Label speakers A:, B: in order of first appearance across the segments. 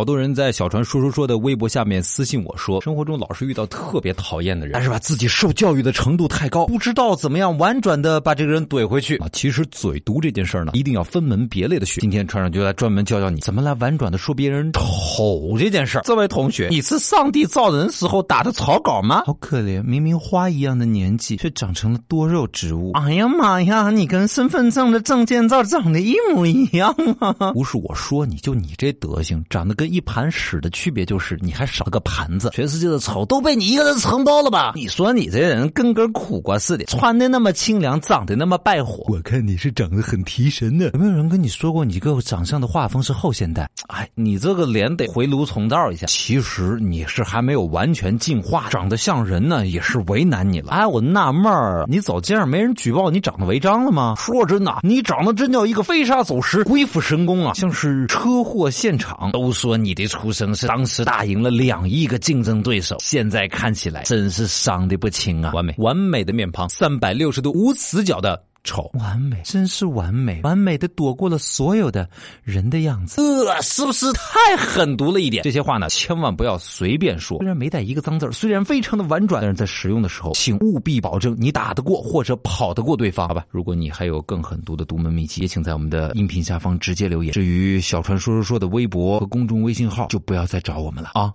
A: 好多人在小船说说说的微博下面私信我说，生活中老是遇到特别讨厌的人，但是吧，自己受教育的程度太高，不知道怎么样婉转的把这个人怼回去啊。其实嘴毒这件事儿呢，一定要分门别类的学。今天船长就来专门教教你怎么来婉转的说别人丑这件事儿。这位同学，你是上帝造人时候打的草稿吗？好可怜，明明花一样的年纪，却长成了多肉植物。哎呀妈呀，你跟身份证的证件照长得一模一样啊！不是我说你，就你这德行，长得跟。一盘屎的区别就是你还少了个盘子，全世界的丑都被你一个人承包了吧？你说你这人跟根苦瓜似的，穿的那么清凉，长得那么败火。我看你是长得很提神的。有没有人跟你说过你这个长相的画风是后现代？哎，你这个脸得回炉重造一下。其实你是还没有完全进化，长得像人呢，也是为难你了。哎，我纳闷儿，你走街上没人举报你长得违章了吗？说真的，你长得真叫一个飞沙走石、鬼斧神工啊，像是车祸现场。都说。你的出生是当时打赢了两亿个竞争对手，现在看起来真是伤的不轻啊！完美，完美的面庞，三百六十度无死角的丑，完美，真是完美，完美的躲过了所有的人的样子。呃，是不是太狠毒了一点？这些话呢，千万不要随便说。虽然没带一个脏字虽然非常的婉转，但是在使用的时候，请务必保证你打得过或者跑得过对方，好吧？如果你还有更狠毒的独门秘籍，也请在我们的音频下方直接留言。至于小传说说说的微博和公众微信号，就不要再找我们了啊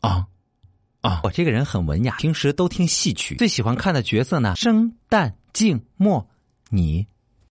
A: 啊啊！我这个人很文雅，平时都听戏曲，最喜欢看的角色呢，生旦净末。你。